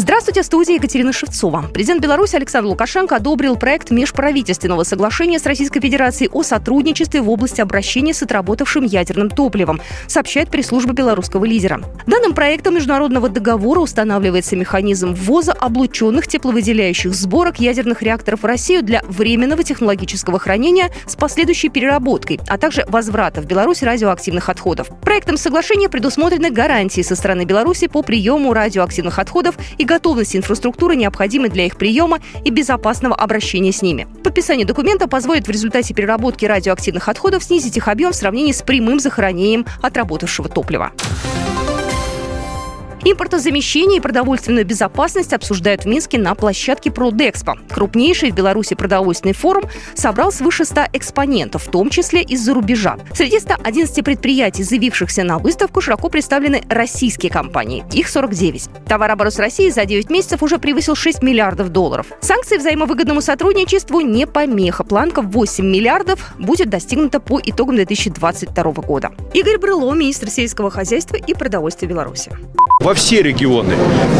Здравствуйте, в студии Екатерина Шевцова. Президент Беларуси Александр Лукашенко одобрил проект межправительственного соглашения с Российской Федерацией о сотрудничестве в области обращения с отработавшим ядерным топливом, сообщает пресс-служба белорусского лидера. Данным проектом международного договора устанавливается механизм ввоза облученных тепловыделяющих сборок ядерных реакторов в Россию для временного технологического хранения с последующей переработкой, а также возврата в Беларусь радиоактивных отходов. Проектом соглашения предусмотрены гарантии со стороны Беларуси по приему радиоактивных отходов и готовности инфраструктуры, необходимой для их приема и безопасного обращения с ними. Подписание документа позволит в результате переработки радиоактивных отходов снизить их объем в сравнении с прямым захоронением отработавшего топлива. Импортозамещение и продовольственную безопасность обсуждают в Минске на площадке Продэкспо. Крупнейший в Беларуси продовольственный форум собрал свыше 100 экспонентов, в том числе из-за рубежа. Среди 111 предприятий, заявившихся на выставку, широко представлены российские компании. Их 49. Товарооборот с Россией за 9 месяцев уже превысил 6 миллиардов долларов. Санкции взаимовыгодному сотрудничеству не помеха. Планка в 8 миллиардов будет достигнута по итогам 2022 года. Игорь Брыло, министр сельского хозяйства и продовольствия Беларуси. Во все регионы,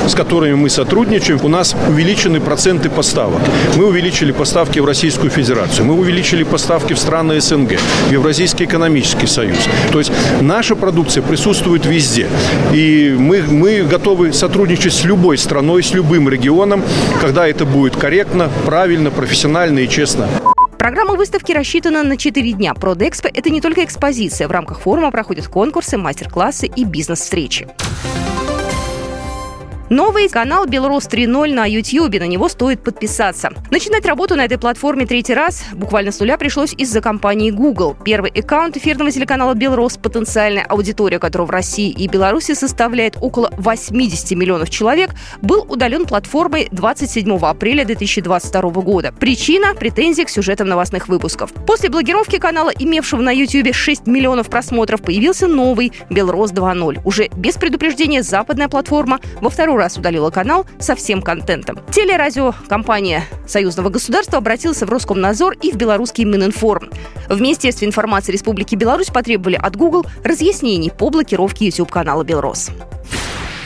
с которыми мы сотрудничаем, у нас увеличены проценты поставок. Мы увеличили поставки в Российскую Федерацию, мы увеличили поставки в страны СНГ, в Евразийский экономический союз. То есть наша продукция присутствует везде. И мы, мы готовы сотрудничать с любой страной, с любым регионом, когда это будет корректно, правильно, профессионально и честно. Программа выставки рассчитана на 4 дня. Продэкспо – это не только экспозиция. В рамках форума проходят конкурсы, мастер-классы и бизнес-встречи. Новый канал «Белрос 3.0» на YouTube. На него стоит подписаться. Начинать работу на этой платформе третий раз буквально с нуля пришлось из-за компании Google. Первый аккаунт эфирного телеканала «Белрос», потенциальная аудитория которого в России и Беларуси составляет около 80 миллионов человек, был удален платформой 27 апреля 2022 года. Причина – претензии к сюжетам новостных выпусков. После блокировки канала, имевшего на YouTube 6 миллионов просмотров, появился новый «Белрос 2.0». Уже без предупреждения западная платформа во раз удалила канал со всем контентом. Телерадиокомпания Союзного государства обратилась в Роскомнадзор и в белорусский Мининформ. В Министерстве информации Республики Беларусь потребовали от Google разъяснений по блокировке YouTube-канала «Белрос».